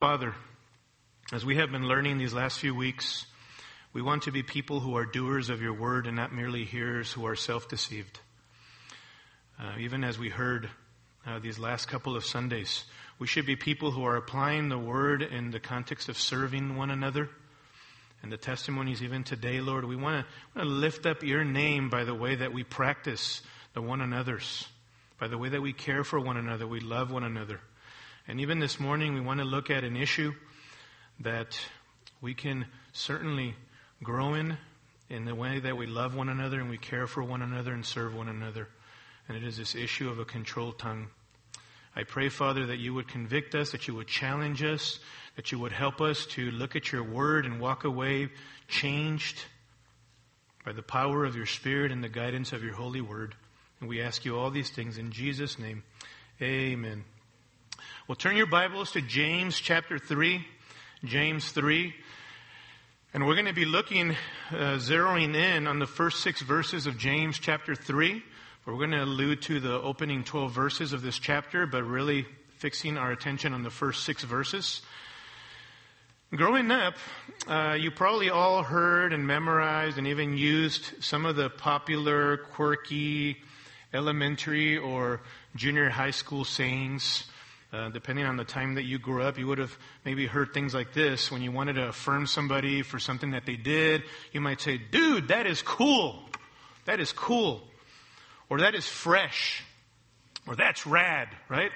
Father, as we have been learning these last few weeks, we want to be people who are doers of your word and not merely hearers who are self deceived. Uh, even as we heard uh, these last couple of Sundays, we should be people who are applying the word in the context of serving one another. And the testimonies even today, Lord, we want to lift up your name by the way that we practice the one another's, by the way that we care for one another, we love one another. And even this morning, we want to look at an issue that we can certainly grow in, in the way that we love one another and we care for one another and serve one another. And it is this issue of a controlled tongue. I pray, Father, that you would convict us, that you would challenge us, that you would help us to look at your word and walk away changed by the power of your Spirit and the guidance of your holy word. And we ask you all these things in Jesus' name. Amen. Well, turn your Bibles to James chapter 3. James 3. And we're going to be looking, uh, zeroing in on the first six verses of James chapter 3. We're going to allude to the opening 12 verses of this chapter, but really fixing our attention on the first six verses. Growing up, uh, you probably all heard and memorized and even used some of the popular, quirky, elementary or junior high school sayings. Uh, depending on the time that you grew up, you would have maybe heard things like this. When you wanted to affirm somebody for something that they did, you might say, dude, that is cool. That is cool. Or that is fresh. Or that's rad, right?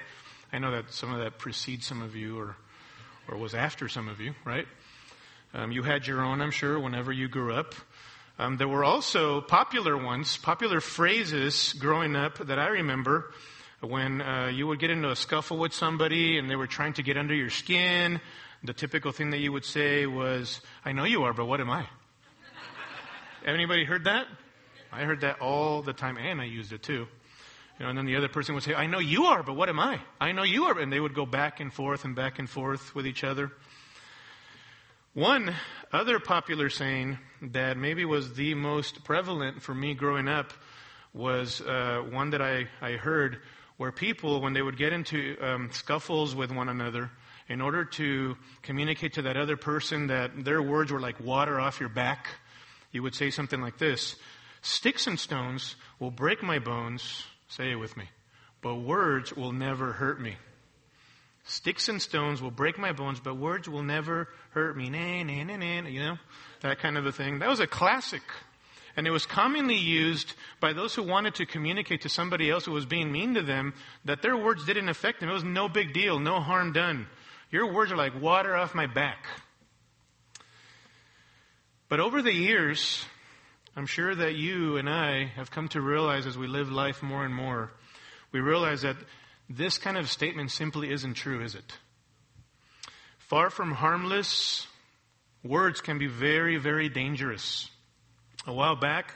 I know that some of that precedes some of you or, or was after some of you, right? Um, you had your own, I'm sure, whenever you grew up. Um, there were also popular ones, popular phrases growing up that I remember when uh, you would get into a scuffle with somebody and they were trying to get under your skin, the typical thing that you would say was, I know you are, but what am I? Anybody heard that? I heard that all the time, and I used it too. You know, and then the other person would say, I know you are, but what am I? I know you are. And they would go back and forth and back and forth with each other. One other popular saying that maybe was the most prevalent for me growing up was uh, one that I, I heard where people, when they would get into um, scuffles with one another, in order to communicate to that other person that their words were like water off your back, you would say something like this Sticks and stones will break my bones, say it with me, but words will never hurt me. Sticks and stones will break my bones, but words will never hurt me. Nah, nah, nah, nah, you know, that kind of a thing. That was a classic and it was commonly used by those who wanted to communicate to somebody else who was being mean to them that their words didn't affect them. It was no big deal, no harm done. Your words are like water off my back. But over the years, I'm sure that you and I have come to realize as we live life more and more, we realize that this kind of statement simply isn't true, is it? Far from harmless, words can be very, very dangerous. A while back,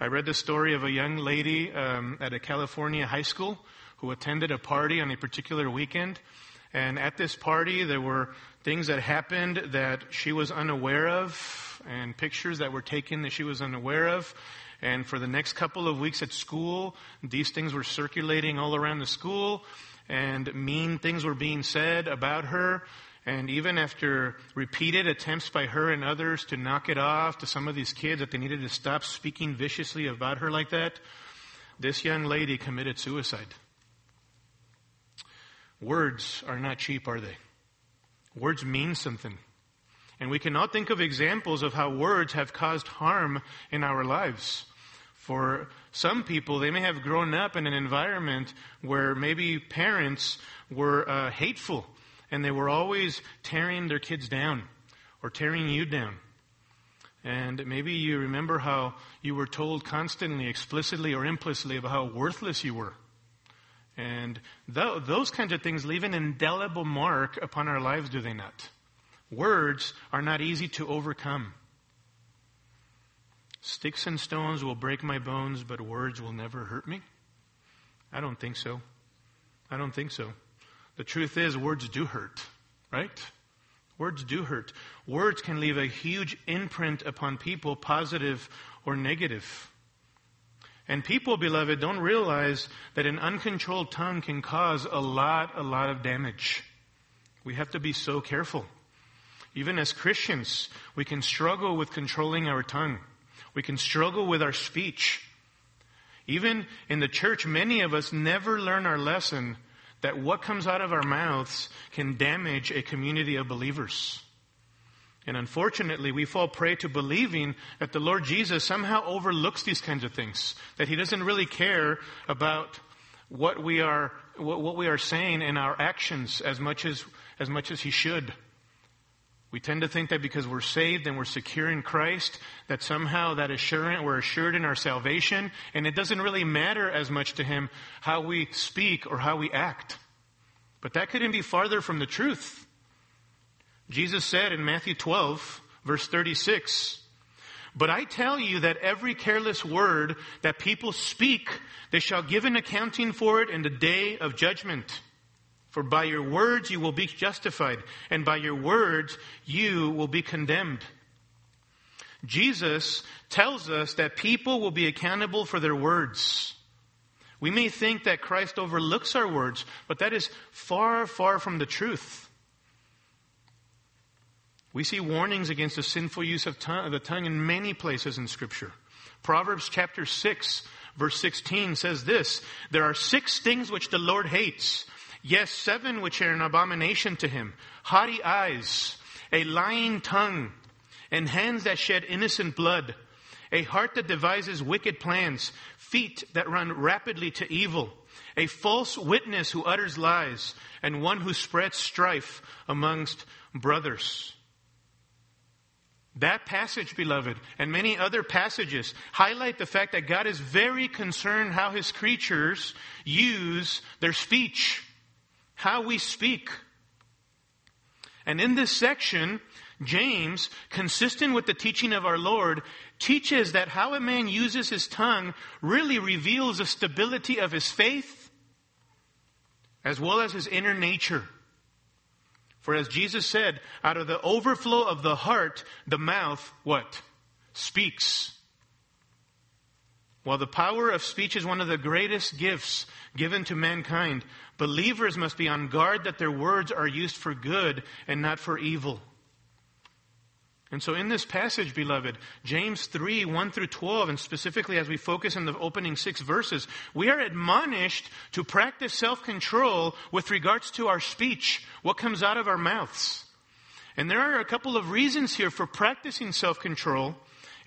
I read the story of a young lady um, at a California high school who attended a party on a particular weekend. And at this party, there were things that happened that she was unaware of, and pictures that were taken that she was unaware of. And for the next couple of weeks at school, these things were circulating all around the school, and mean things were being said about her. And even after repeated attempts by her and others to knock it off to some of these kids that they needed to stop speaking viciously about her like that, this young lady committed suicide. Words are not cheap, are they? Words mean something. And we cannot think of examples of how words have caused harm in our lives. For some people, they may have grown up in an environment where maybe parents were uh, hateful and they were always tearing their kids down or tearing you down. And maybe you remember how you were told constantly, explicitly or implicitly, about how worthless you were. And th- those kinds of things leave an indelible mark upon our lives, do they not? Words are not easy to overcome. Sticks and stones will break my bones, but words will never hurt me? I don't think so. I don't think so. The truth is, words do hurt, right? Words do hurt. Words can leave a huge imprint upon people, positive or negative. And people, beloved, don't realize that an uncontrolled tongue can cause a lot, a lot of damage. We have to be so careful. Even as Christians, we can struggle with controlling our tongue. We can struggle with our speech. Even in the church, many of us never learn our lesson that what comes out of our mouths can damage a community of believers. And unfortunately, we fall prey to believing that the Lord Jesus somehow overlooks these kinds of things, that He doesn't really care about what we are, what, we are saying in our actions as much as, as much as He should. We tend to think that because we're saved and we're secure in Christ, that somehow that assurance, we're assured in our salvation, and it doesn't really matter as much to Him how we speak or how we act. But that couldn't be farther from the truth. Jesus said in Matthew 12, verse 36, But I tell you that every careless word that people speak, they shall give an accounting for it in the day of judgment. For by your words you will be justified, and by your words you will be condemned. Jesus tells us that people will be accountable for their words. We may think that Christ overlooks our words, but that is far, far from the truth. We see warnings against the sinful use of tongue, the tongue in many places in Scripture. Proverbs chapter 6, verse 16 says this There are six things which the Lord hates Yes, seven which are an abomination to him. Haughty eyes, a lying tongue, and hands that shed innocent blood, a heart that devises wicked plans, feet that run rapidly to evil, a false witness who utters lies, and one who spreads strife amongst brothers. That passage, beloved, and many other passages highlight the fact that God is very concerned how his creatures use their speech how we speak. And in this section, James, consistent with the teaching of our Lord, teaches that how a man uses his tongue really reveals the stability of his faith as well as his inner nature. For as Jesus said, out of the overflow of the heart, the mouth, what? Speaks. While the power of speech is one of the greatest gifts given to mankind, believers must be on guard that their words are used for good and not for evil. And so in this passage, beloved, James 3, 1 through 12, and specifically as we focus on the opening six verses, we are admonished to practice self-control with regards to our speech, what comes out of our mouths. And there are a couple of reasons here for practicing self-control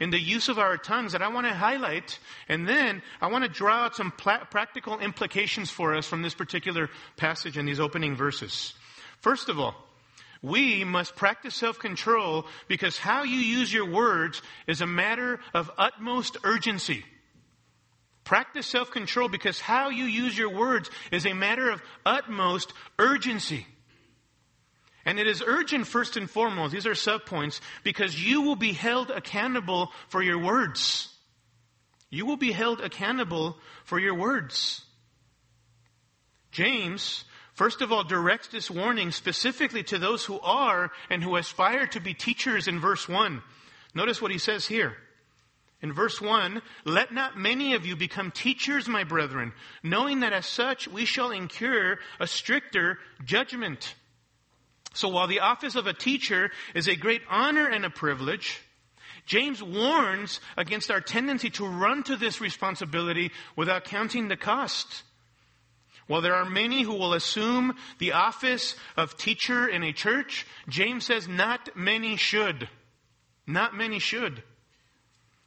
in the use of our tongues that I want to highlight. And then I want to draw out some practical implications for us from this particular passage and these opening verses. First of all, we must practice self-control because how you use your words is a matter of utmost urgency. Practice self-control because how you use your words is a matter of utmost urgency. And it is urgent first and foremost, these are subpoints, because you will be held accountable for your words. You will be held accountable for your words. James, first of all, directs this warning specifically to those who are and who aspire to be teachers in verse 1. Notice what he says here. In verse 1, let not many of you become teachers, my brethren, knowing that as such we shall incur a stricter judgment. So while the office of a teacher is a great honor and a privilege, James warns against our tendency to run to this responsibility without counting the cost. While there are many who will assume the office of teacher in a church, James says not many should. Not many should.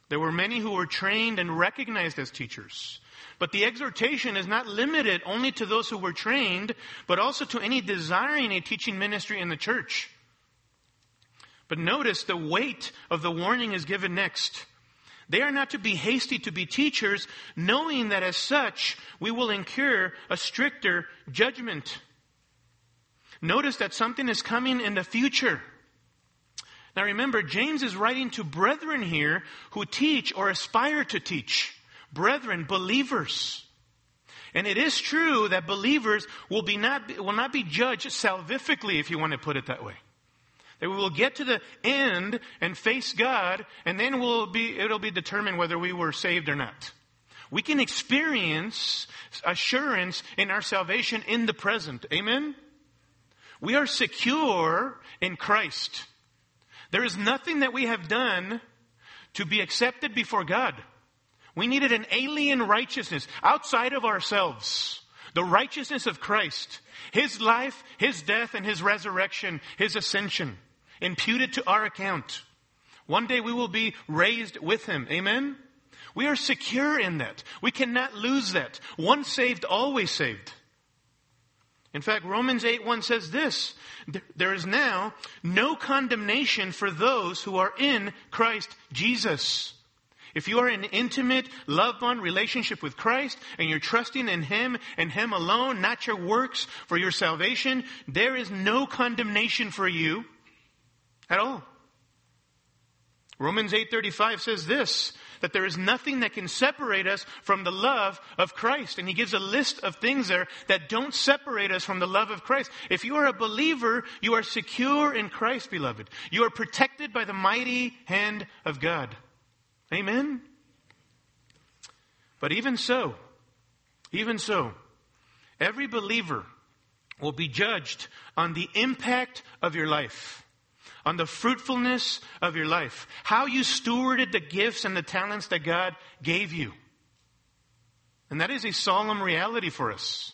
There were many who were trained and recognized as teachers. But the exhortation is not limited only to those who were trained, but also to any desiring a teaching ministry in the church. But notice the weight of the warning is given next. They are not to be hasty to be teachers, knowing that as such we will incur a stricter judgment. Notice that something is coming in the future. Now remember, James is writing to brethren here who teach or aspire to teach brethren, believers. And it is true that believers will, be not, will not be judged salvifically, if you want to put it that way. That we will get to the end and face God, and then we'll be, it'll be determined whether we were saved or not. We can experience assurance in our salvation in the present. Amen? We are secure in Christ. There is nothing that we have done to be accepted before God. We needed an alien righteousness outside of ourselves. The righteousness of Christ. His life, His death, and His resurrection, His ascension, imputed to our account. One day we will be raised with Him. Amen? We are secure in that. We cannot lose that. Once saved, always saved. In fact, Romans 8 1 says this There is now no condemnation for those who are in Christ Jesus. If you are in intimate, love bond relationship with Christ and you're trusting in Him and Him alone, not your works for your salvation, there is no condemnation for you at all. Romans 8:35 says this that there is nothing that can separate us from the love of Christ and he gives a list of things there that don't separate us from the love of Christ. If you are a believer, you are secure in Christ, beloved. You are protected by the mighty hand of God. Amen. But even so, even so, every believer will be judged on the impact of your life on the fruitfulness of your life, how you stewarded the gifts and the talents that God gave you. And that is a solemn reality for us.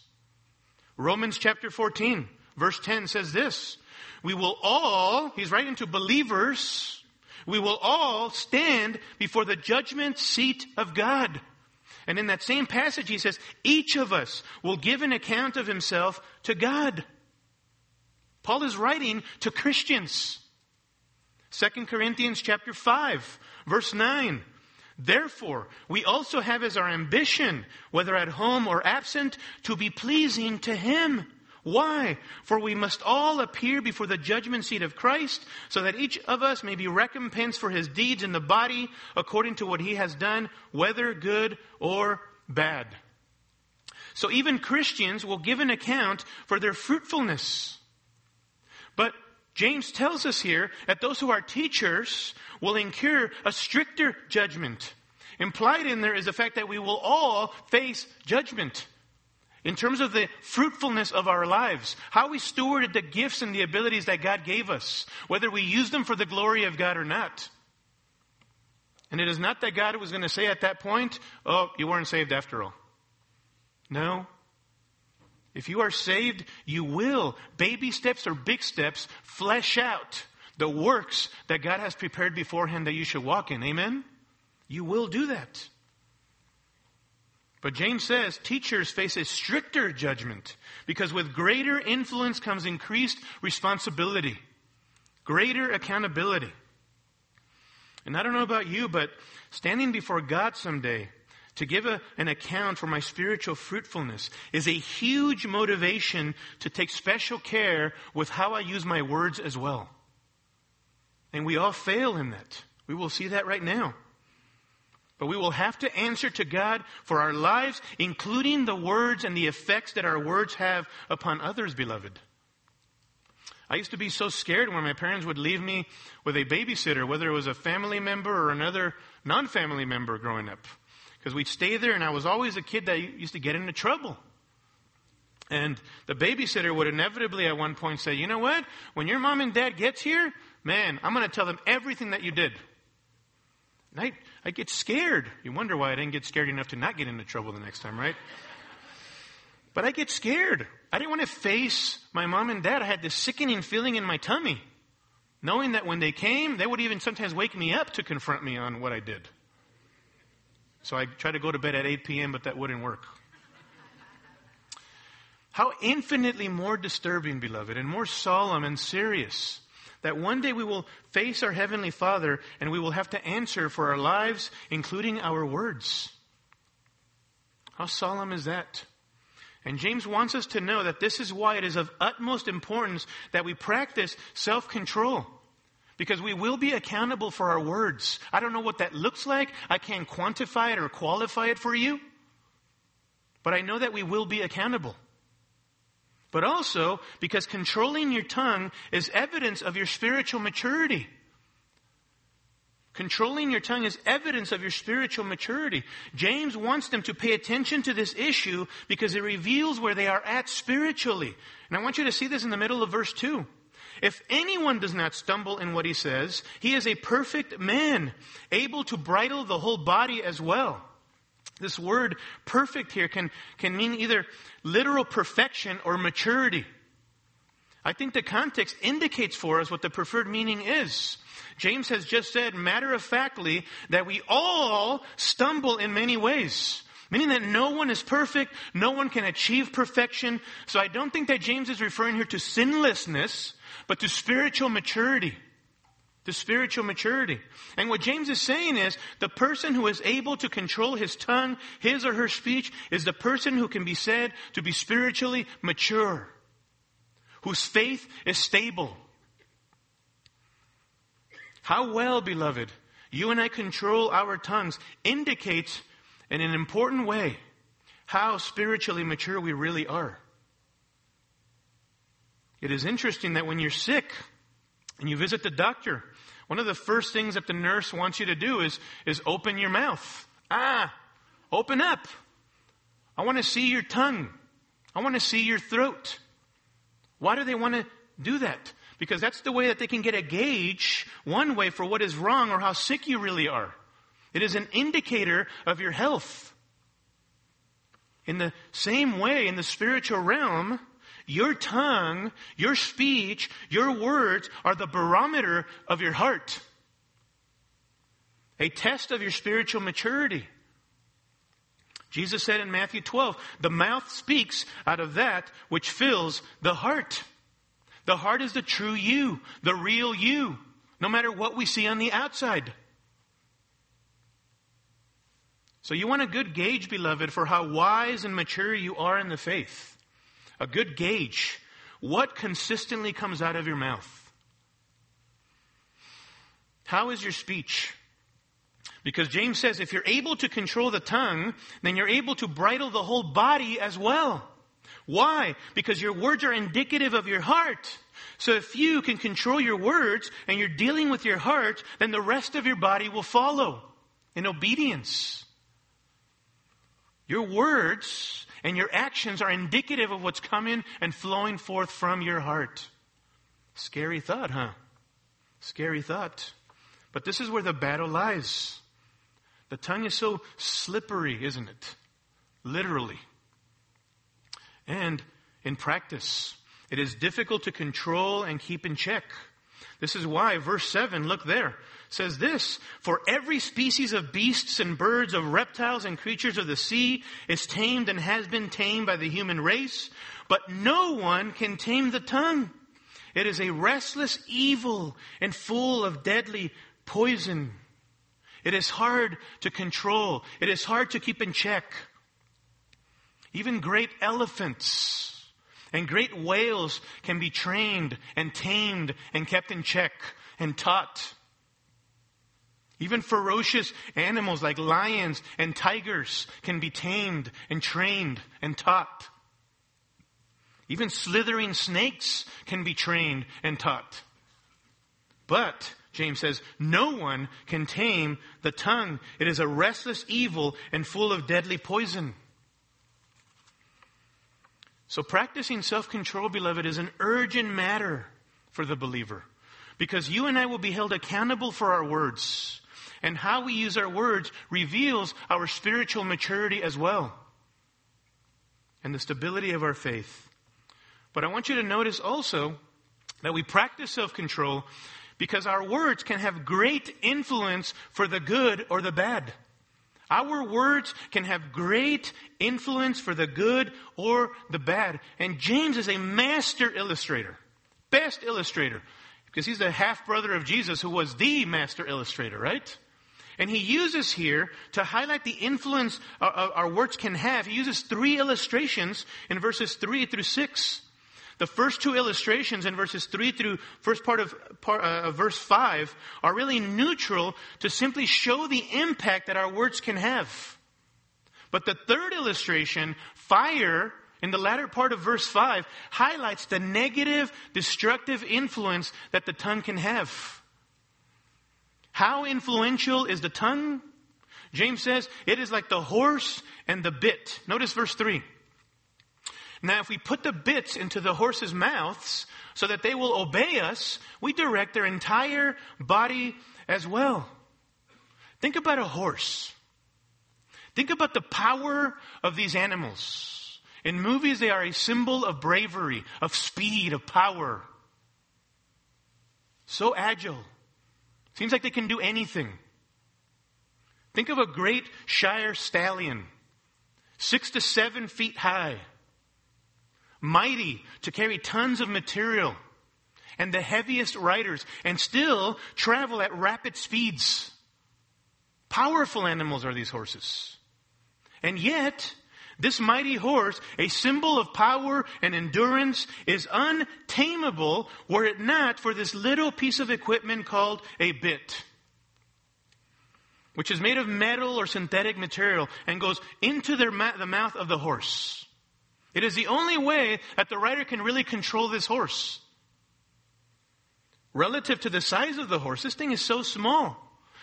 Romans chapter 14, verse 10 says this We will all, he's writing to believers, we will all stand before the judgment seat of God. And in that same passage, he says, each of us will give an account of himself to God. Paul is writing to Christians. 2 Corinthians chapter 5, verse 9. Therefore, we also have as our ambition, whether at home or absent, to be pleasing to Him. Why? For we must all appear before the judgment seat of Christ, so that each of us may be recompensed for his deeds in the body according to what he has done, whether good or bad. So even Christians will give an account for their fruitfulness. But James tells us here that those who are teachers will incur a stricter judgment. Implied in there is the fact that we will all face judgment. In terms of the fruitfulness of our lives, how we stewarded the gifts and the abilities that God gave us, whether we used them for the glory of God or not. And it is not that God was going to say at that point, oh, you weren't saved after all. No, if you are saved, you will, baby steps or big steps, flesh out the works that God has prepared beforehand that you should walk in. Amen? You will do that. But James says teachers face a stricter judgment because with greater influence comes increased responsibility, greater accountability. And I don't know about you, but standing before God someday, to give a, an account for my spiritual fruitfulness is a huge motivation to take special care with how I use my words as well. And we all fail in that. We will see that right now. But we will have to answer to God for our lives, including the words and the effects that our words have upon others, beloved. I used to be so scared when my parents would leave me with a babysitter, whether it was a family member or another non family member growing up. Because we'd stay there, and I was always a kid that used to get into trouble. And the babysitter would inevitably at one point say, You know what? When your mom and dad gets here, man, I'm going to tell them everything that you did. And I, I get scared. You wonder why I didn't get scared enough to not get into trouble the next time, right? But I get scared. I didn't want to face my mom and dad. I had this sickening feeling in my tummy, knowing that when they came, they would even sometimes wake me up to confront me on what I did. So I tried to go to bed at 8 p.m., but that wouldn't work. How infinitely more disturbing, beloved, and more solemn and serious that one day we will face our Heavenly Father and we will have to answer for our lives, including our words. How solemn is that? And James wants us to know that this is why it is of utmost importance that we practice self control. Because we will be accountable for our words. I don't know what that looks like. I can't quantify it or qualify it for you. But I know that we will be accountable. But also because controlling your tongue is evidence of your spiritual maturity. Controlling your tongue is evidence of your spiritual maturity. James wants them to pay attention to this issue because it reveals where they are at spiritually. And I want you to see this in the middle of verse 2. If anyone does not stumble in what he says, he is a perfect man, able to bridle the whole body as well. This word perfect here can, can mean either literal perfection or maturity. I think the context indicates for us what the preferred meaning is. James has just said, matter of factly, that we all stumble in many ways. Meaning that no one is perfect, no one can achieve perfection. So I don't think that James is referring here to sinlessness, but to spiritual maturity. To spiritual maturity. And what James is saying is the person who is able to control his tongue, his or her speech, is the person who can be said to be spiritually mature, whose faith is stable, how well, beloved, you and I control our tongues indicates in an important way how spiritually mature we really are. It is interesting that when you're sick and you visit the doctor, one of the first things that the nurse wants you to do is, is open your mouth. Ah, open up. I want to see your tongue. I want to see your throat. Why do they want to do that? Because that's the way that they can get a gauge, one way, for what is wrong or how sick you really are. It is an indicator of your health. In the same way, in the spiritual realm, your tongue, your speech, your words are the barometer of your heart. A test of your spiritual maturity. Jesus said in Matthew 12, the mouth speaks out of that which fills the heart. The heart is the true you, the real you, no matter what we see on the outside. So you want a good gauge, beloved, for how wise and mature you are in the faith. A good gauge. What consistently comes out of your mouth? How is your speech? Because James says if you're able to control the tongue, then you're able to bridle the whole body as well. Why? Because your words are indicative of your heart. So if you can control your words and you're dealing with your heart, then the rest of your body will follow in obedience. Your words and your actions are indicative of what's coming and flowing forth from your heart. Scary thought, huh? Scary thought. But this is where the battle lies. The tongue is so slippery, isn't it? Literally and in practice. It is difficult to control and keep in check. This is why verse 7, look there, says this, For every species of beasts and birds, of reptiles and creatures of the sea is tamed and has been tamed by the human race, but no one can tame the tongue. It is a restless evil and full of deadly poison. It is hard to control. It is hard to keep in check. Even great elephants and great whales can be trained and tamed and kept in check and taught. Even ferocious animals like lions and tigers can be tamed and trained and taught. Even slithering snakes can be trained and taught. But, James says, no one can tame the tongue. It is a restless evil and full of deadly poison. So practicing self-control, beloved, is an urgent matter for the believer. Because you and I will be held accountable for our words. And how we use our words reveals our spiritual maturity as well. And the stability of our faith. But I want you to notice also that we practice self-control because our words can have great influence for the good or the bad. Our words can have great influence for the good or the bad. And James is a master illustrator. Best illustrator. Because he's the half brother of Jesus who was the master illustrator, right? And he uses here to highlight the influence our, words can have. He uses three illustrations in verses 3 through 6. The first two illustrations in verses 3 through first part of part, uh, verse 5 are really neutral to simply show the impact that our words can have. But the third illustration, fire, in the latter part of verse 5, highlights the negative, destructive influence that the tongue can have. How influential is the tongue? James says it is like the horse and the bit. Notice verse 3. Now, if we put the bits into the horses' mouths so that they will obey us, we direct their entire body as well. Think about a horse. Think about the power of these animals. In movies, they are a symbol of bravery, of speed, of power. So agile. Seems like they can do anything. Think of a great Shire stallion, six to seven feet high mighty to carry tons of material and the heaviest riders and still travel at rapid speeds. Powerful animals are these horses. And yet, this mighty horse, a symbol of power and endurance, is untamable were it not for this little piece of equipment called a bit, which is made of metal or synthetic material and goes into ma- the mouth of the horse. It is the only way that the rider can really control this horse. Relative to the size of the horse, this thing is so small.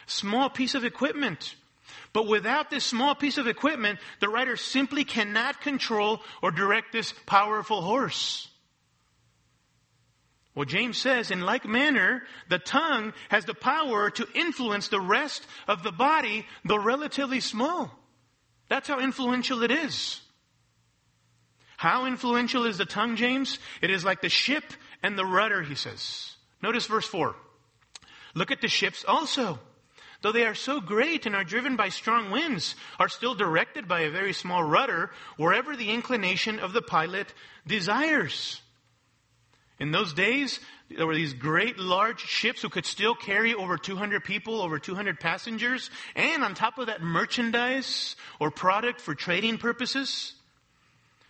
Small piece of equipment. But without this small piece of equipment, the rider simply cannot control or direct this powerful horse. Well, James says, in like manner, the tongue has the power to influence the rest of the body, though relatively small. That's how influential it is. How influential is the tongue, James? It is like the ship and the rudder, he says. Notice verse 4. Look at the ships also. Though they are so great and are driven by strong winds, are still directed by a very small rudder wherever the inclination of the pilot desires. In those days, there were these great large ships who could still carry over 200 people, over 200 passengers, and on top of that, merchandise or product for trading purposes.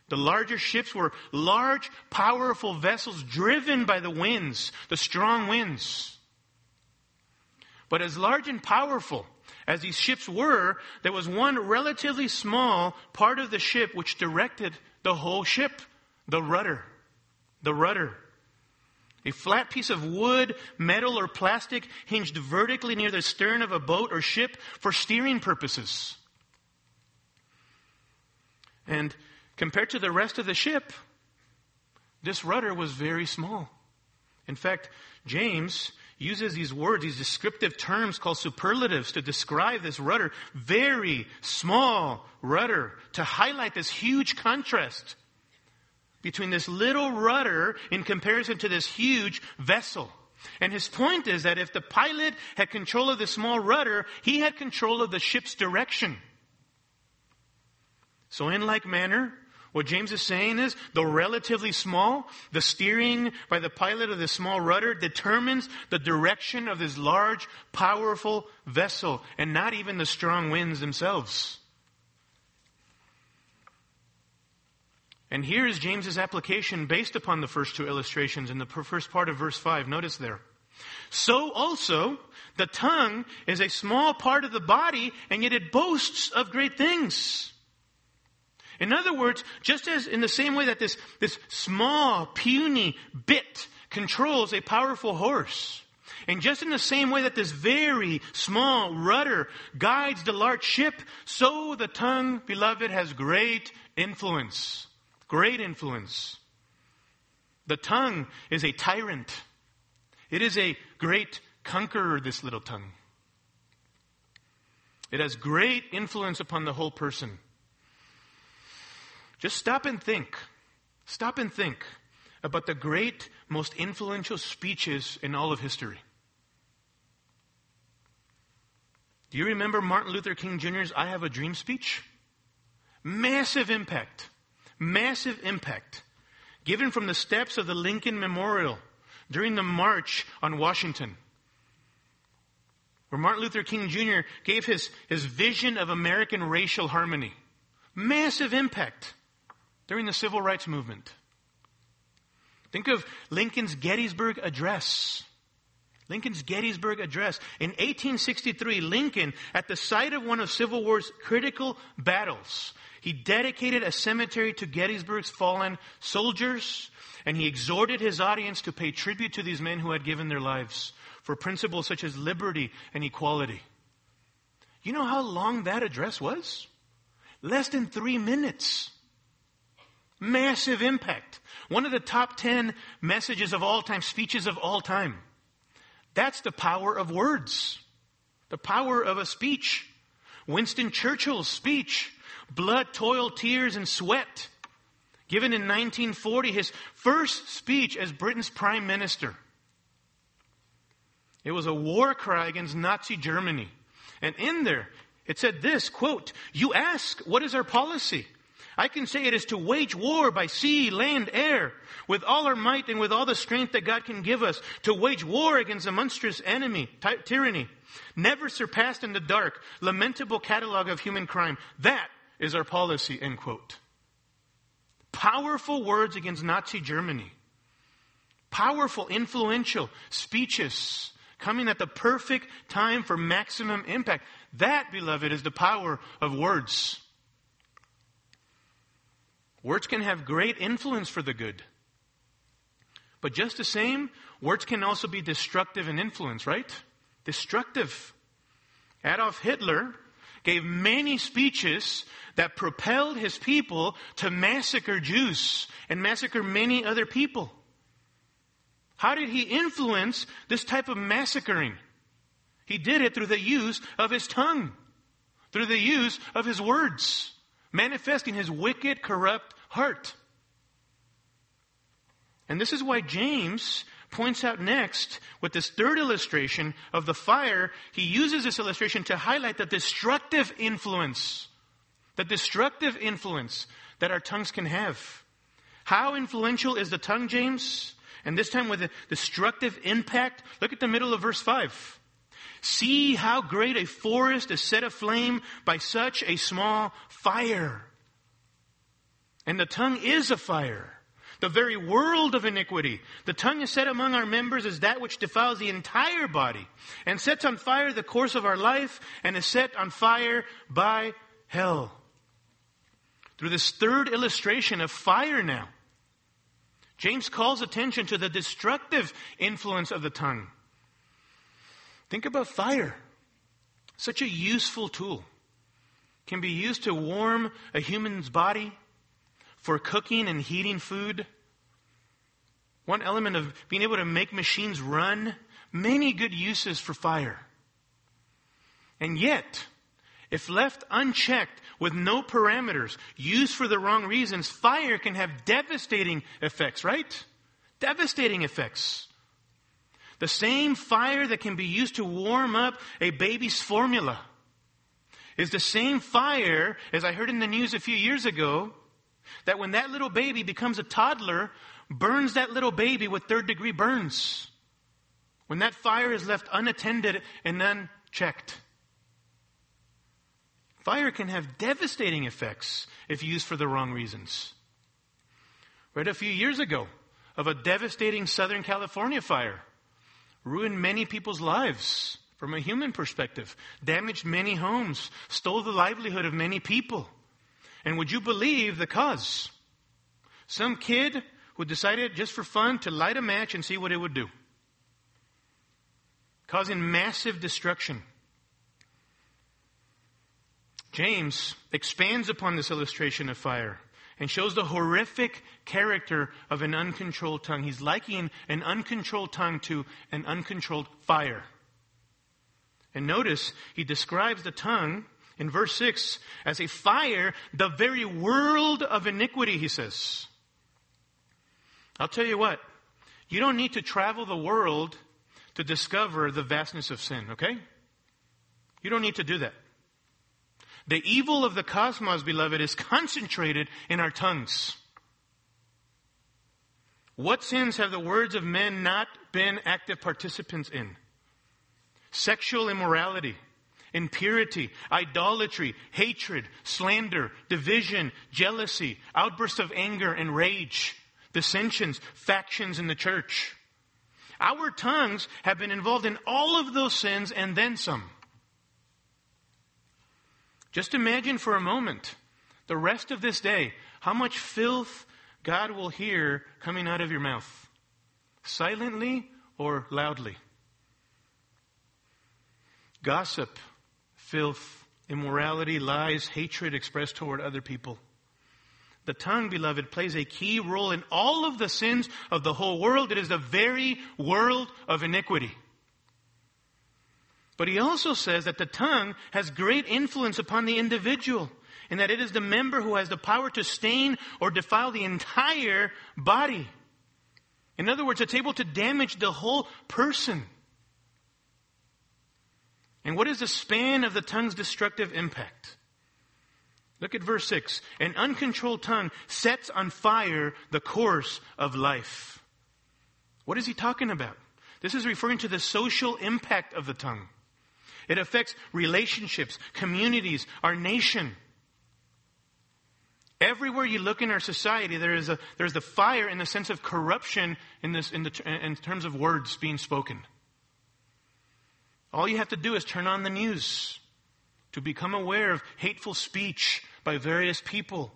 The larger ships were large, powerful vessels driven by the winds, the strong winds. But as large and powerful as these ships were, there was one relatively small part of the ship which directed the whole ship the rudder. The rudder. A flat piece of wood, metal, or plastic hinged vertically near the stern of a boat or ship for steering purposes. And Compared to the rest of the ship, this rudder was very small. In fact, James uses these words, these descriptive terms called superlatives to describe this rudder, very small rudder, to highlight this huge contrast between this little rudder in comparison to this huge vessel. And his point is that if the pilot had control of the small rudder, he had control of the ship's direction. So in like manner, what James is saying is, though relatively small, the steering by the pilot of this small rudder determines the direction of this large, powerful vessel, and not even the strong winds themselves. And here is James's application based upon the first two illustrations in the first part of verse 5. Notice there. So also, the tongue is a small part of the body, and yet it boasts of great things. In other words, just as in the same way that this, this small, puny bit controls a powerful horse, and just in the same way that this very small rudder guides the large ship, so the tongue, beloved, has great influence. Great influence. The tongue is a tyrant. It is a great conqueror, this little tongue. It has great influence upon the whole person. Just stop and think. Stop and think about the great, most influential speeches in all of history. Do you remember Martin Luther King Jr.'s I Have a Dream speech? Massive impact. Massive impact. Given from the steps of the Lincoln Memorial during the March on Washington. Where Martin Luther King Jr. gave his, his vision of American racial harmony. Massive impact during the civil rights movement. Think of Lincoln's Gettysburg Address. Lincoln's Gettysburg Address. In 1863, Lincoln, at the site of one of Civil War's critical battles, he dedicated a cemetery to Gettysburg's fallen soldiers, and he exhorted his audience to pay tribute to these men who had given their lives for principles such as liberty and equality. You know how long that address was? Less than three minutes. Massive impact. One of the top ten messages of all time, speeches of all time. That's the power of words. The power of a speech. Winston Churchill's speech. Blood, toil, tears, and sweat. Given in 1940, his first speech as Britain's prime minister. It was a war cry against Nazi Germany. And in there, it said this, quote, You ask, what is our policy? I can say it is to wage war by sea, land, air, with all our might and with all the strength that God can give us, to wage war against a monstrous enemy, ty- tyranny, never surpassed in the dark, lamentable catalog of human crime. That is our policy, end quote. Powerful words against Nazi Germany. Powerful, influential speeches coming at the perfect time for maximum impact. That, beloved, is the power of words. Words can have great influence for the good. But just the same, words can also be destructive in influence, right? Destructive. Adolf Hitler gave many speeches that propelled his people to massacre Jews and massacre many other people. How did he influence this type of massacring? He did it through the use of his tongue, through the use of his words manifesting his wicked, corrupt heart. And this is why James points out next with this third illustration of the fire, he uses this illustration to highlight the destructive influence, the destructive influence that our tongues can have. How influential is the tongue, James? And this time with a destructive impact. Look at the middle of verse 5. See how great a forest is set aflame by such a small fire. And the tongue is a fire, the very world of iniquity. The tongue is set among our members as that which defiles the entire body and sets on fire the course of our life and is set on fire by hell. Through this third illustration of fire now, James calls attention to the destructive influence of the tongue. Think about fire. Such a useful tool. Can be used to warm a human's body, for cooking and heating food. One element of being able to make machines run, many good uses for fire. And yet, if left unchecked with no parameters, used for the wrong reasons, fire can have devastating effects, right? Devastating effects. The same fire that can be used to warm up a baby's formula is the same fire, as I heard in the news a few years ago, that when that little baby becomes a toddler, burns that little baby with third degree burns. When that fire is left unattended and unchecked. Fire can have devastating effects if used for the wrong reasons. Read a few years ago of a devastating Southern California fire. Ruined many people's lives from a human perspective, damaged many homes, stole the livelihood of many people. And would you believe the cause? Some kid who decided just for fun to light a match and see what it would do, causing massive destruction. James expands upon this illustration of fire and shows the horrific character of an uncontrolled tongue. He's likening an uncontrolled tongue to an uncontrolled fire. And notice he describes the tongue in verse 6 as a fire, the very world of iniquity, he says. I'll tell you what, you don't need to travel the world to discover the vastness of sin, okay? You don't need to do that. The evil of the cosmos, beloved, is concentrated in our tongues. What sins have the words of men not been active participants in? Sexual immorality, impurity, idolatry, hatred, slander, division, jealousy, outbursts of anger and rage, dissensions, factions in the church. Our tongues have been involved in all of those sins and then some. Just imagine for a moment the rest of this day how much filth God will hear coming out of your mouth, silently or loudly. Gossip, filth, immorality, lies, hatred expressed toward other people. The tongue, beloved, plays a key role in all of the sins of the whole world. It is the very world of iniquity. But he also says that the tongue has great influence upon the individual and that it is the member who has the power to stain or defile the entire body. In other words, it's able to damage the whole person. And what is the span of the tongue's destructive impact? Look at verse 6. An uncontrolled tongue sets on fire the course of life. What is he talking about? This is referring to the social impact of the tongue. It affects relationships, communities, our nation. Everywhere you look in our society, there is a, there's the fire in the sense of corruption in, this, in, the, in terms of words being spoken. All you have to do is turn on the news to become aware of hateful speech by various people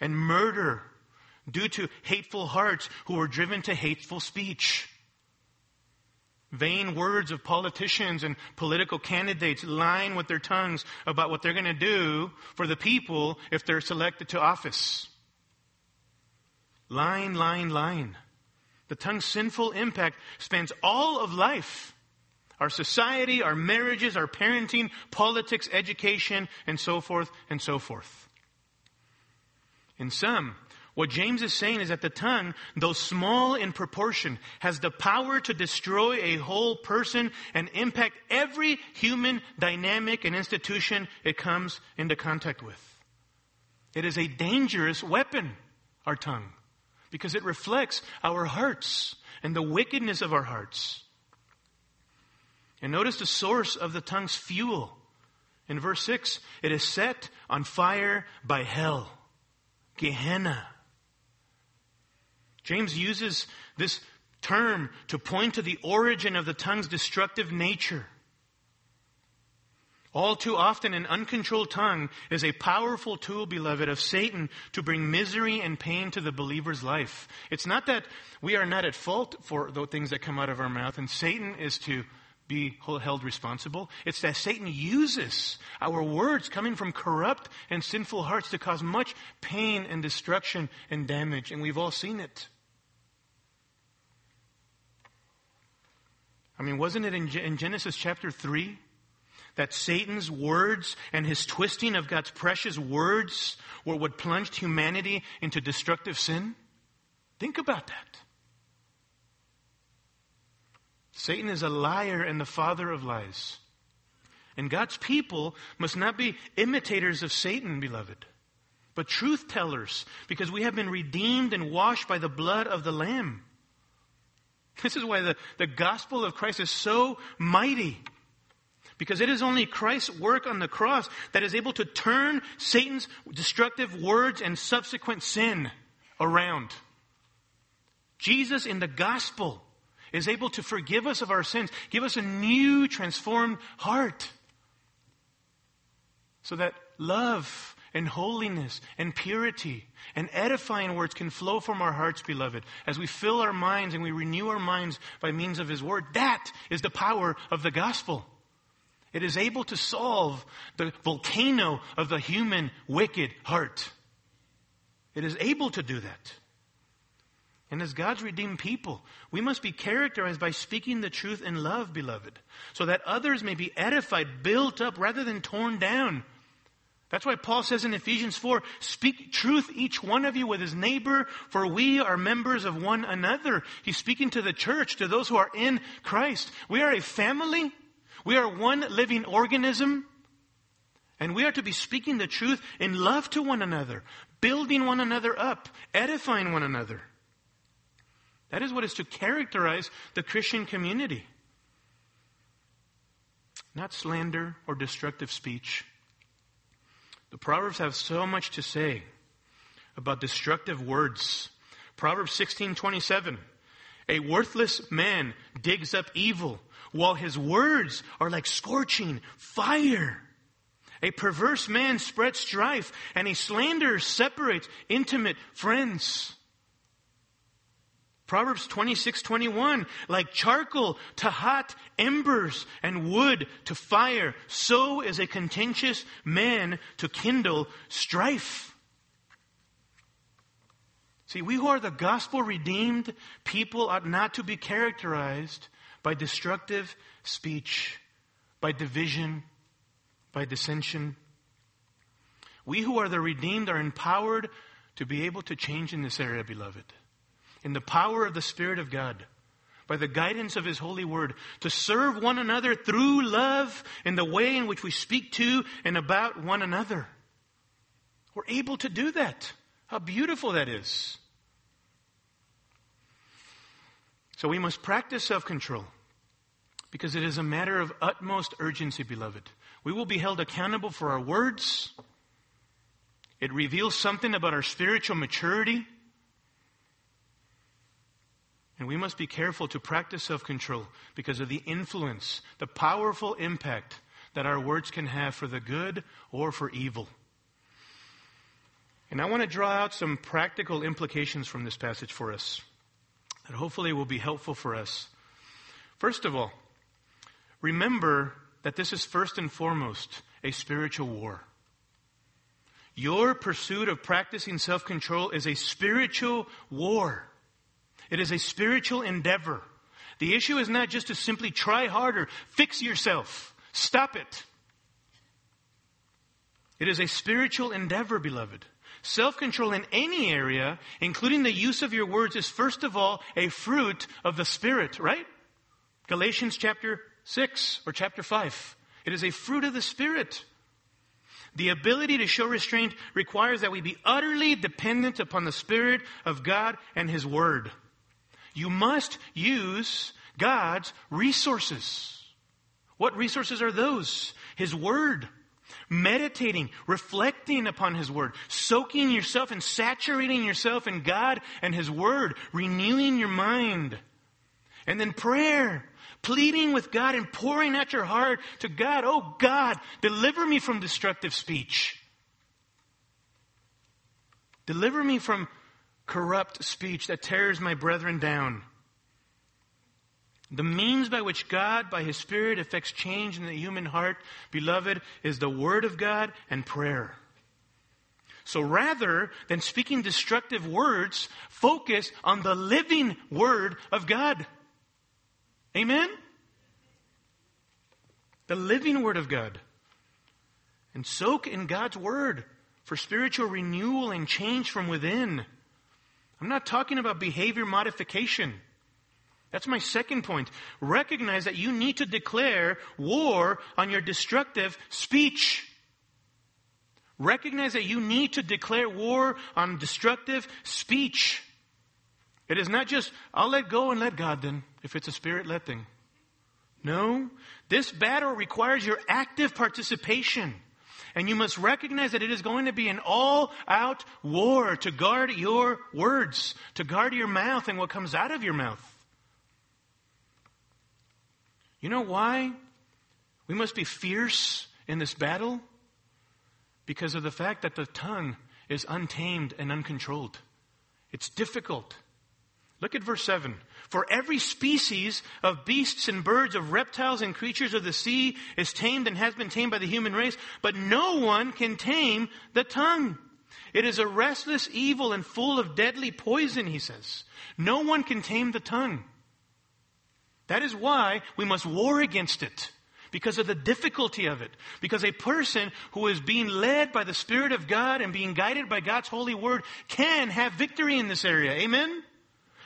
and murder due to hateful hearts who are driven to hateful speech. Vain words of politicians and political candidates lying with their tongues about what they're going to do for the people if they're selected to office. Lying, lying, lying. The tongue's sinful impact spans all of life our society, our marriages, our parenting, politics, education, and so forth and so forth. In sum, what James is saying is that the tongue, though small in proportion, has the power to destroy a whole person and impact every human dynamic and institution it comes into contact with. It is a dangerous weapon, our tongue, because it reflects our hearts and the wickedness of our hearts. And notice the source of the tongue's fuel. In verse 6, it is set on fire by hell. Gehenna. James uses this term to point to the origin of the tongue's destructive nature. All too often, an uncontrolled tongue is a powerful tool, beloved, of Satan to bring misery and pain to the believer's life. It's not that we are not at fault for the things that come out of our mouth, and Satan is to be held responsible. It's that Satan uses our words coming from corrupt and sinful hearts to cause much pain and destruction and damage, and we've all seen it. I mean, wasn't it in, Genesis chapter 3 that Satan's words and his twisting of God's precious words were what plunged humanity into destructive sin? Think about that. Satan is a liar and the father of lies. And God's people must not be imitators of Satan, beloved, but truth tellers, because we have been redeemed and washed by the blood of the Lamb. This is why the, the gospel of Christ is so mighty. Because it is only Christ's work on the cross that is able to turn Satan's destructive words and subsequent sin around. Jesus in the gospel is able to forgive us of our sins, give us a new transformed heart. So that love and holiness and purity and edifying words can flow from our hearts, beloved, as we fill our minds and we renew our minds by means of His Word. That is the power of the gospel. It is able to solve the volcano of the human wicked heart. It is able to do that. And as God's redeemed people, we must be characterized by speaking the truth in love, beloved, so that others may be edified, built up, rather than torn down. That's why Paul says in Ephesians 4, speak truth each one of you with his neighbor, for we are members of one another. He's speaking to the church, to those who are in Christ. We are a family. We are one living organism. And we are to be speaking the truth in love to one another, building one another up, edifying one another. That is what is to characterize the Christian community. Not slander or destructive speech. The Proverbs have so much to say about destructive words. Proverbs 16:27 A worthless man digs up evil, while his words are like scorching fire. A perverse man spreads strife, and a slanderer separates intimate friends. Proverbs 26, 21, like charcoal to hot embers and wood to fire, so is a contentious man to kindle strife. See, we who are the gospel redeemed people ought not to be characterized by destructive speech, by division, by dissension. We who are the redeemed are empowered to be able to change in this area, beloved in the power of the Spirit of God, by the guidance of His holy word, to serve one another through love in the way in which we speak to and about one another. We're able to do that. How beautiful that is. So we must practice self control because it is a matter of utmost urgency, beloved. We will be held accountable for our words. It reveals something about our spiritual maturity. And we must be careful to practice self control because of the influence, the powerful impact that our words can have for the good or for evil. And I want to draw out some practical implications from this passage for us that hopefully will be helpful for us. First of all, remember that this is first and foremost a spiritual war. Your pursuit of practicing self control is a spiritual war. It is a spiritual endeavor. The issue is not just to simply try harder, fix yourself, stop it. It is a spiritual endeavor, beloved. Self control in any area, including the use of your words, is first of all a fruit of the Spirit, right? Galatians chapter 6 or chapter 5. It is a fruit of the Spirit. The ability to show restraint requires that we be utterly dependent upon the Spirit of God and His Word. You must use God's resources. What resources are those? His Word. Meditating, reflecting upon His Word, soaking yourself and saturating yourself in God and His Word, renewing your mind. And then prayer, pleading with God and pouring out your heart to God. Oh God, deliver me from destructive speech. Deliver me from corrupt speech that tears my brethren down. The means by which God, by His Spirit, effects change in the human heart, beloved, is the Word of God and prayer. So rather than speaking destructive words, focus on the living Word of God. Amen? The living Word of God. And soak in God's Word for spiritual renewal and change from within. I'm not talking about behavior modification. That's my second point. Recognize that you need to declare war on your destructive speech. Recognize that you need to declare war on destructive speech. It is not just, I'll let go and let God then, if it's a spirit led thing. No. This battle requires your active participation. And you must recognize that it is going to be an all out war to guard your words, to guard your mouth and what comes out of your mouth. You know why we must be fierce in this battle? Because of the fact that the tongue is untamed and uncontrolled. It's difficult. Look at verse 7. For every species of beasts and birds, of reptiles and creatures of the sea is tamed and has been tamed by the human race, but no one can tame the tongue. It is a restless evil and full of deadly poison, he says. No one can tame the tongue. That is why we must war against it. Because of the difficulty of it. Because a person who is being led by the Spirit of God and being guided by God's holy word can have victory in this area. Amen?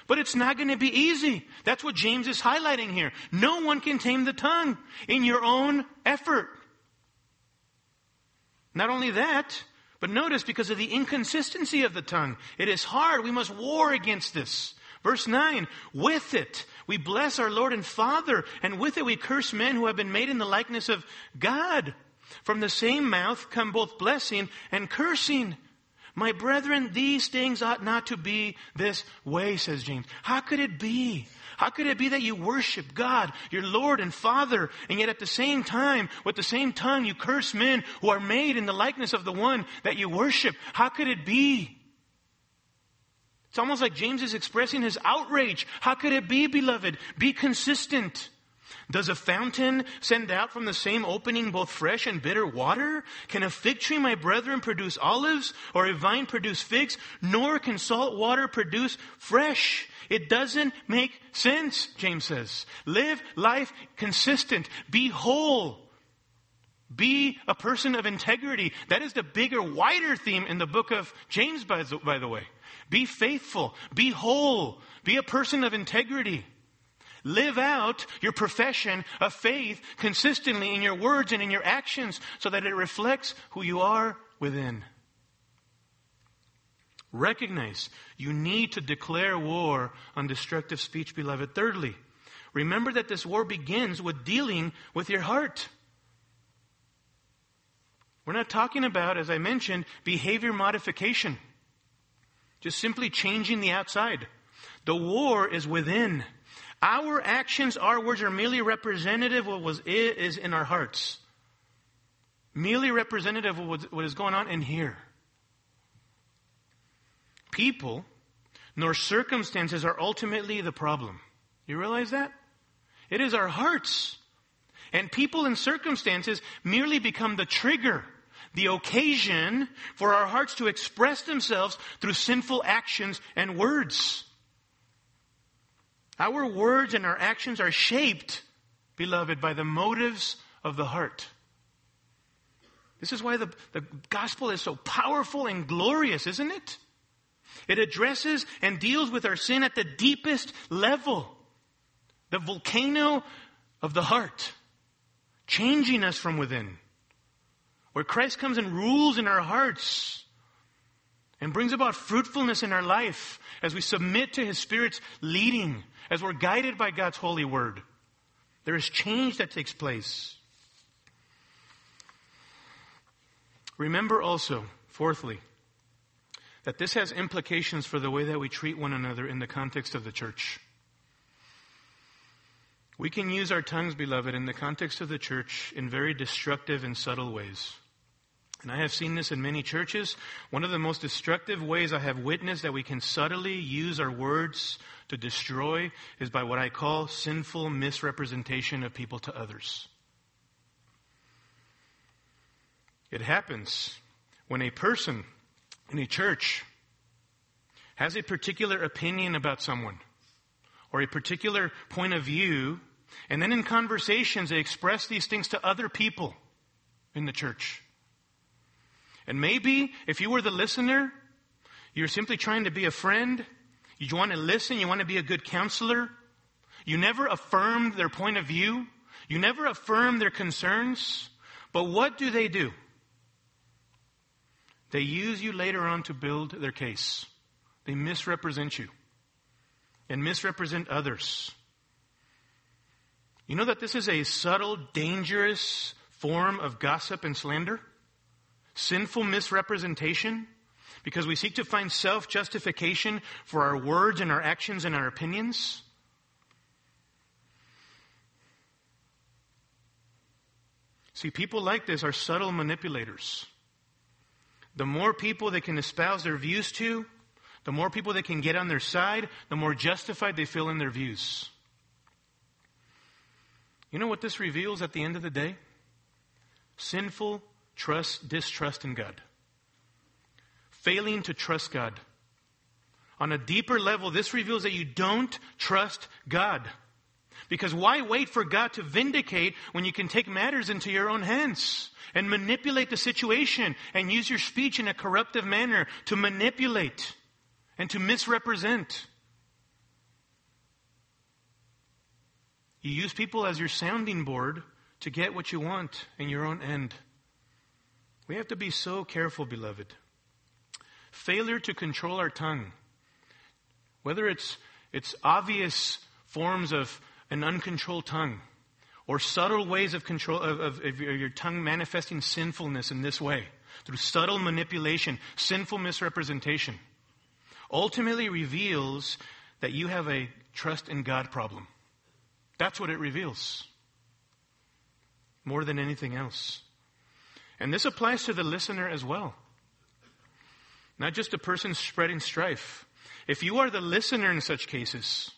But it's not going to be easy. That's what James is highlighting here. No one can tame the tongue in your own effort. Not only that, but notice because of the inconsistency of the tongue, it is hard. We must war against this. Verse 9, with it we bless our Lord and Father, and with it we curse men who have been made in the likeness of God. From the same mouth come both blessing and cursing. My brethren, these things ought not to be this way, says James. How could it be? How could it be that you worship God, your Lord and Father, and yet at the same time, with the same tongue, you curse men who are made in the likeness of the one that you worship? How could it be? It's almost like James is expressing his outrage. How could it be, beloved? Be consistent. Does a fountain send out from the same opening both fresh and bitter water? Can a fig tree, my brethren, produce olives or a vine produce figs? Nor can salt water produce fresh. It doesn't make sense, James says. Live life consistent. Be whole. Be a person of integrity. That is the bigger, wider theme in the book of James, by the, by the way. Be faithful. Be whole. Be a person of integrity. Live out your profession of faith consistently in your words and in your actions so that it reflects who you are within. Recognize you need to declare war on destructive speech, beloved. Thirdly, remember that this war begins with dealing with your heart. We're not talking about, as I mentioned, behavior modification. Just simply changing the outside. The war is within. Our actions, our words are merely representative of what is in our hearts. Merely representative of what is going on in here. People nor circumstances are ultimately the problem. You realize that? It is our hearts. And people and circumstances merely become the trigger, the occasion for our hearts to express themselves through sinful actions and words. Our words and our actions are shaped, beloved, by the motives of the heart. This is why the, the gospel is so powerful and glorious, isn't it? It addresses and deals with our sin at the deepest level. The volcano of the heart, changing us from within. Where Christ comes and rules in our hearts and brings about fruitfulness in our life as we submit to His Spirit's leading as we're guided by God's holy word, there is change that takes place. Remember also, fourthly, that this has implications for the way that we treat one another in the context of the church. We can use our tongues, beloved, in the context of the church in very destructive and subtle ways. And I have seen this in many churches. One of the most destructive ways I have witnessed that we can subtly use our words to destroy is by what I call sinful misrepresentation of people to others. It happens when a person in a church has a particular opinion about someone or a particular point of view, and then in conversations they express these things to other people in the church. And maybe if you were the listener, you're simply trying to be a friend. You want to listen. You want to be a good counselor. You never affirmed their point of view. You never affirmed their concerns. But what do they do? They use you later on to build their case. They misrepresent you and misrepresent others. You know that this is a subtle, dangerous form of gossip and slander? Sinful misrepresentation because we seek to find self justification for our words and our actions and our opinions. See, people like this are subtle manipulators. The more people they can espouse their views to, the more people they can get on their side, the more justified they feel in their views. You know what this reveals at the end of the day? Sinful trust, distrust in God. Failing to trust God. On a deeper level, this reveals that you don't trust God. Because why wait for God to vindicate when you can take matters into your own hands and manipulate the situation and use your speech in a corruptive manner to manipulate and to misrepresent? You use people as your sounding board to get what you want in your own end. We have to be so careful, beloved. Failure to control our tongue, whether it's, it's obvious forms of an uncontrolled tongue, or subtle ways of control of, of, of your tongue manifesting sinfulness in this way through subtle manipulation, sinful misrepresentation, ultimately reveals that you have a trust in God problem. That's what it reveals. More than anything else. And this applies to the listener as well. Not just a person spreading strife. If you are the listener in such cases,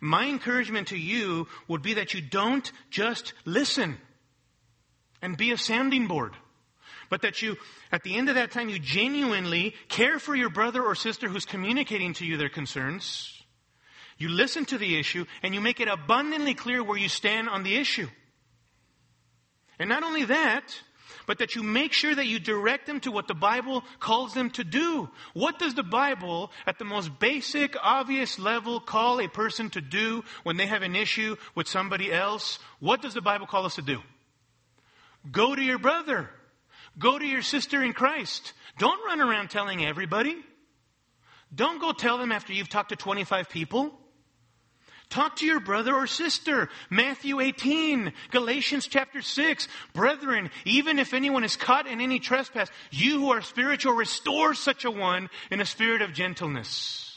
my encouragement to you would be that you don't just listen and be a sounding board, but that you, at the end of that time, you genuinely care for your brother or sister who's communicating to you their concerns. You listen to the issue and you make it abundantly clear where you stand on the issue. And not only that, but that you make sure that you direct them to what the Bible calls them to do. What does the Bible, at the most basic, obvious level, call a person to do when they have an issue with somebody else? What does the Bible call us to do? Go to your brother. Go to your sister in Christ. Don't run around telling everybody. Don't go tell them after you've talked to 25 people. Talk to your brother or sister. Matthew 18, Galatians chapter 6. Brethren, even if anyone is caught in any trespass, you who are spiritual, restore such a one in a spirit of gentleness.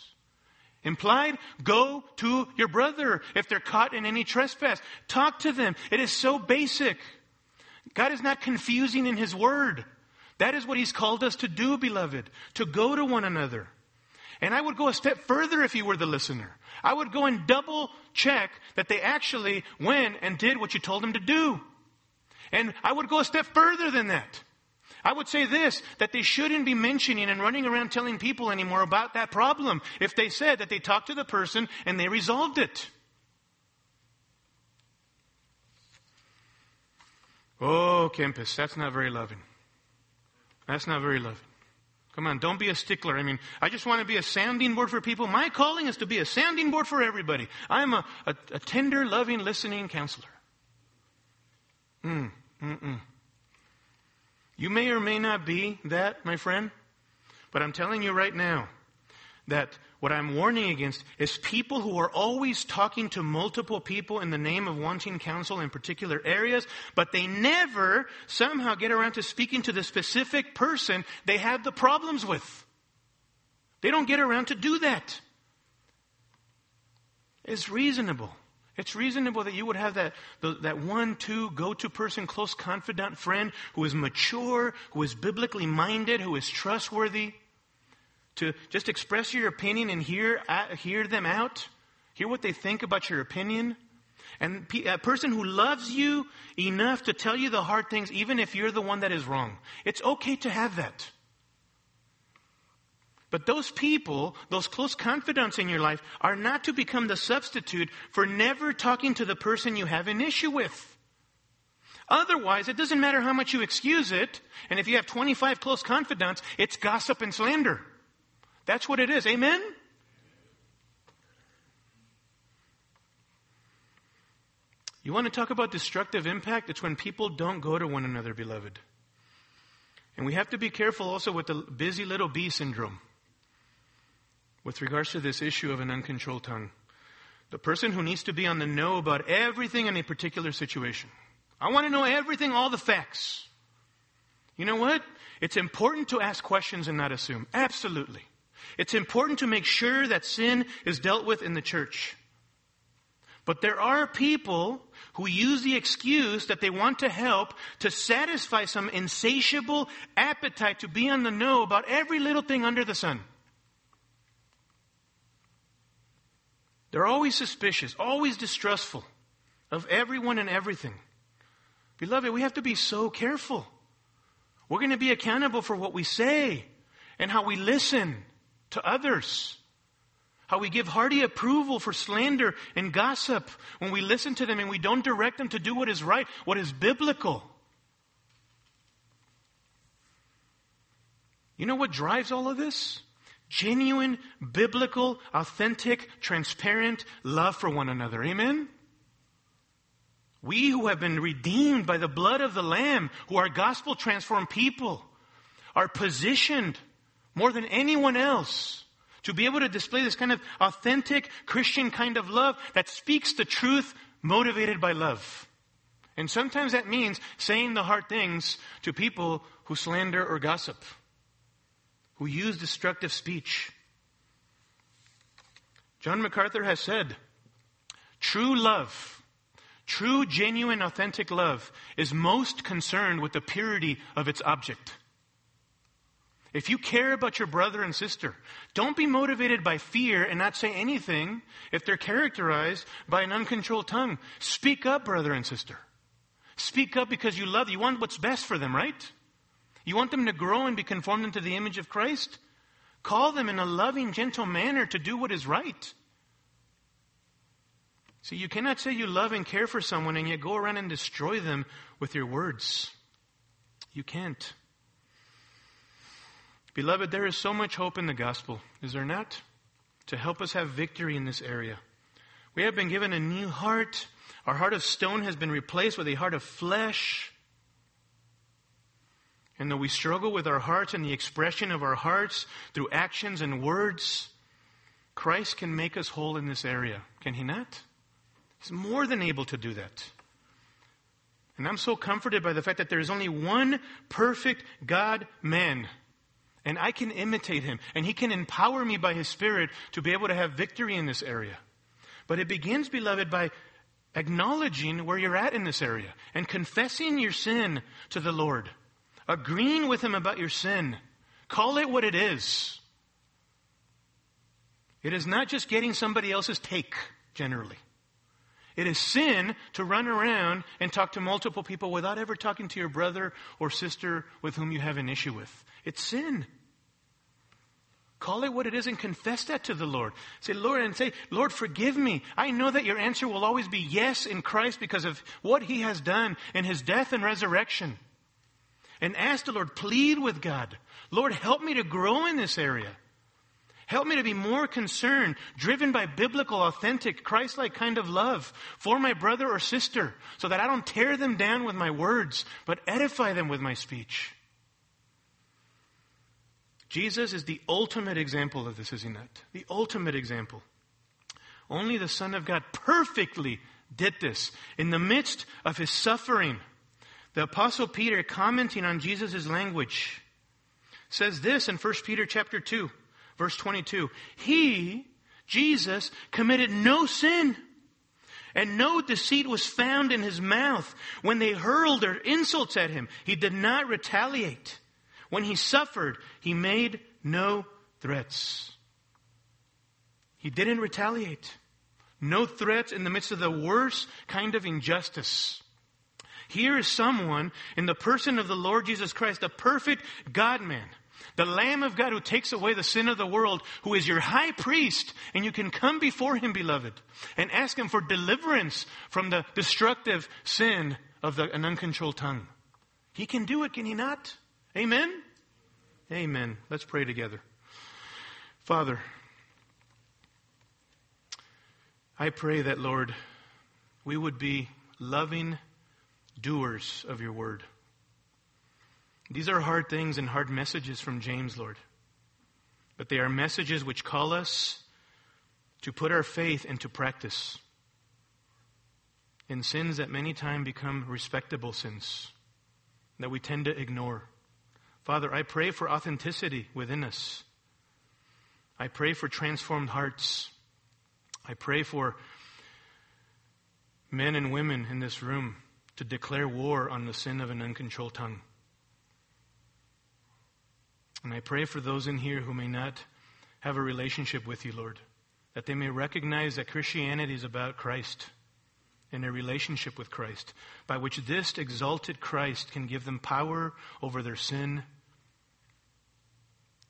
Implied, go to your brother if they're caught in any trespass. Talk to them. It is so basic. God is not confusing in His Word. That is what He's called us to do, beloved, to go to one another. And I would go a step further if you were the listener. I would go and double check that they actually went and did what you told them to do. And I would go a step further than that. I would say this, that they shouldn't be mentioning and running around telling people anymore about that problem if they said that they talked to the person and they resolved it. Oh, Kempis, that's not very loving. That's not very loving. Come on, don't be a stickler. I mean, I just want to be a sounding board for people. My calling is to be a sounding board for everybody. I'm a, a, a tender, loving, listening counselor. Mm, mm-mm. You may or may not be that, my friend, but I'm telling you right now that what I'm warning against is people who are always talking to multiple people in the name of wanting counsel in particular areas, but they never somehow get around to speaking to the specific person they have the problems with. They don't get around to do that. It's reasonable. It's reasonable that you would have that, that one, two, go-to person, close confidant friend who is mature, who is biblically minded, who is trustworthy to just express your opinion and hear, uh, hear them out, hear what they think about your opinion. And a person who loves you enough to tell you the hard things, even if you're the one that is wrong. It's okay to have that. But those people, those close confidants in your life, are not to become the substitute for never talking to the person you have an issue with. Otherwise, it doesn't matter how much you excuse it, and if you have 25 close confidants, it's gossip and slander. That's what it is. Amen? You want to talk about destructive impact? It's when people don't go to one another, beloved. And we have to be careful also with the busy little bee syndrome with regards to this issue of an uncontrolled tongue. The person who needs to be on the know about everything in a particular situation. I want to know everything, all the facts. You know what? It's important to ask questions and not assume. Absolutely. It's important to make sure that sin is dealt with in the church. But there are people who use the excuse that they want to help to satisfy some insatiable appetite to be on the know about every little thing under the sun. They're always suspicious, always distrustful of everyone and everything. Beloved, we have to be so careful. We're going to be accountable for what we say and how we listen to others. How we give hearty approval for slander and gossip when we listen to them and we don't direct them to do what is right, what is biblical. You know what drives all of this? Genuine, biblical, authentic, transparent love for one another. Amen? We who have been redeemed by the blood of the Lamb, who are gospel transformed people, are positioned more than anyone else to be able to display this kind of authentic Christian kind of love that speaks the truth motivated by love. And sometimes that means saying the hard things to people who slander or gossip, who use destructive speech. John MacArthur has said, true love, true, genuine, authentic love is most concerned with the purity of its object. If you care about your brother and sister, don't be motivated by fear and not say anything if they're characterized by an uncontrolled tongue. Speak up, brother and sister. Speak up because you love. You want what's best for them, right? You want them to grow and be conformed into the image of Christ? Call them in a loving, gentle manner to do what is right. See, you cannot say you love and care for someone and yet go around and destroy them with your words. You can't. Beloved, there is so much hope in the gospel, is there not? To help us have victory in this area. We have been given a new heart. Our heart of stone has been replaced with a heart of flesh. And though we struggle with our hearts and the expression of our hearts through actions and words, Christ can make us whole in this area. Can He not? He's more than able to do that. And I'm so comforted by the fact that there is only one perfect God man and I can imitate him. And he can empower me by his Spirit to be able to have victory in this area. But it begins, beloved, by acknowledging where you're at in this area and confessing your sin to the Lord. Agreeing with him about your sin. Call it what it is. It is not just getting somebody else's take, generally. It is sin to run around and talk to multiple people without ever talking to your brother or sister with whom you have an issue with. It's sin. Call it what it is and confess that to the Lord. Say, Lord, and say, Lord, forgive me. I know that your answer will always be yes in Christ because of what he has done in his death and resurrection. And ask the Lord, plead with God. Lord, help me to grow in this area. Help me to be more concerned, driven by biblical, authentic, Christ-like kind of love for my brother or sister so that I don't tear them down with my words, but edify them with my speech. Jesus is the ultimate example of this, is he not? The ultimate example. Only the Son of God perfectly did this in the midst of his suffering. The apostle Peter commenting on Jesus' language says this in 1 Peter chapter 2, verse 22. He, Jesus, committed no sin and no deceit was found in his mouth. When they hurled their insults at him, he did not retaliate. When he suffered, he made no threats. He didn't retaliate. No threats in the midst of the worst kind of injustice. Here is someone in the person of the Lord Jesus Christ, the perfect God man, the Lamb of God who takes away the sin of the world, who is your high priest, and you can come before him, beloved, and ask him for deliverance from the destructive sin of the, an uncontrolled tongue. He can do it, can he not? Amen? Amen. Let's pray together. Father, I pray that, Lord, we would be loving doers of your word. These are hard things and hard messages from James, Lord. But they are messages which call us to put our faith into practice in sins that many times become respectable sins that we tend to ignore. Father, I pray for authenticity within us. I pray for transformed hearts. I pray for men and women in this room to declare war on the sin of an uncontrolled tongue. And I pray for those in here who may not have a relationship with you, Lord, that they may recognize that Christianity is about Christ and a relationship with Christ, by which this exalted Christ can give them power over their sin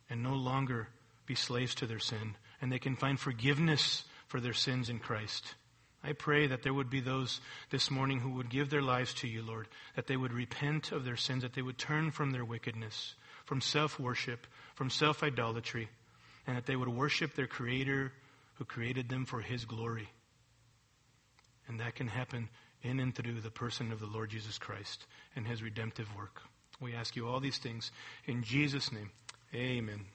and no longer be slaves to their sin, and they can find forgiveness for their sins in Christ. I pray that there would be those this morning who would give their lives to you, Lord, that they would repent of their sins, that they would turn from their wickedness, from self worship, from self idolatry, and that they would worship their Creator who created them for His glory. And that can happen in and through the person of the Lord Jesus Christ and his redemptive work. We ask you all these things in Jesus' name. Amen.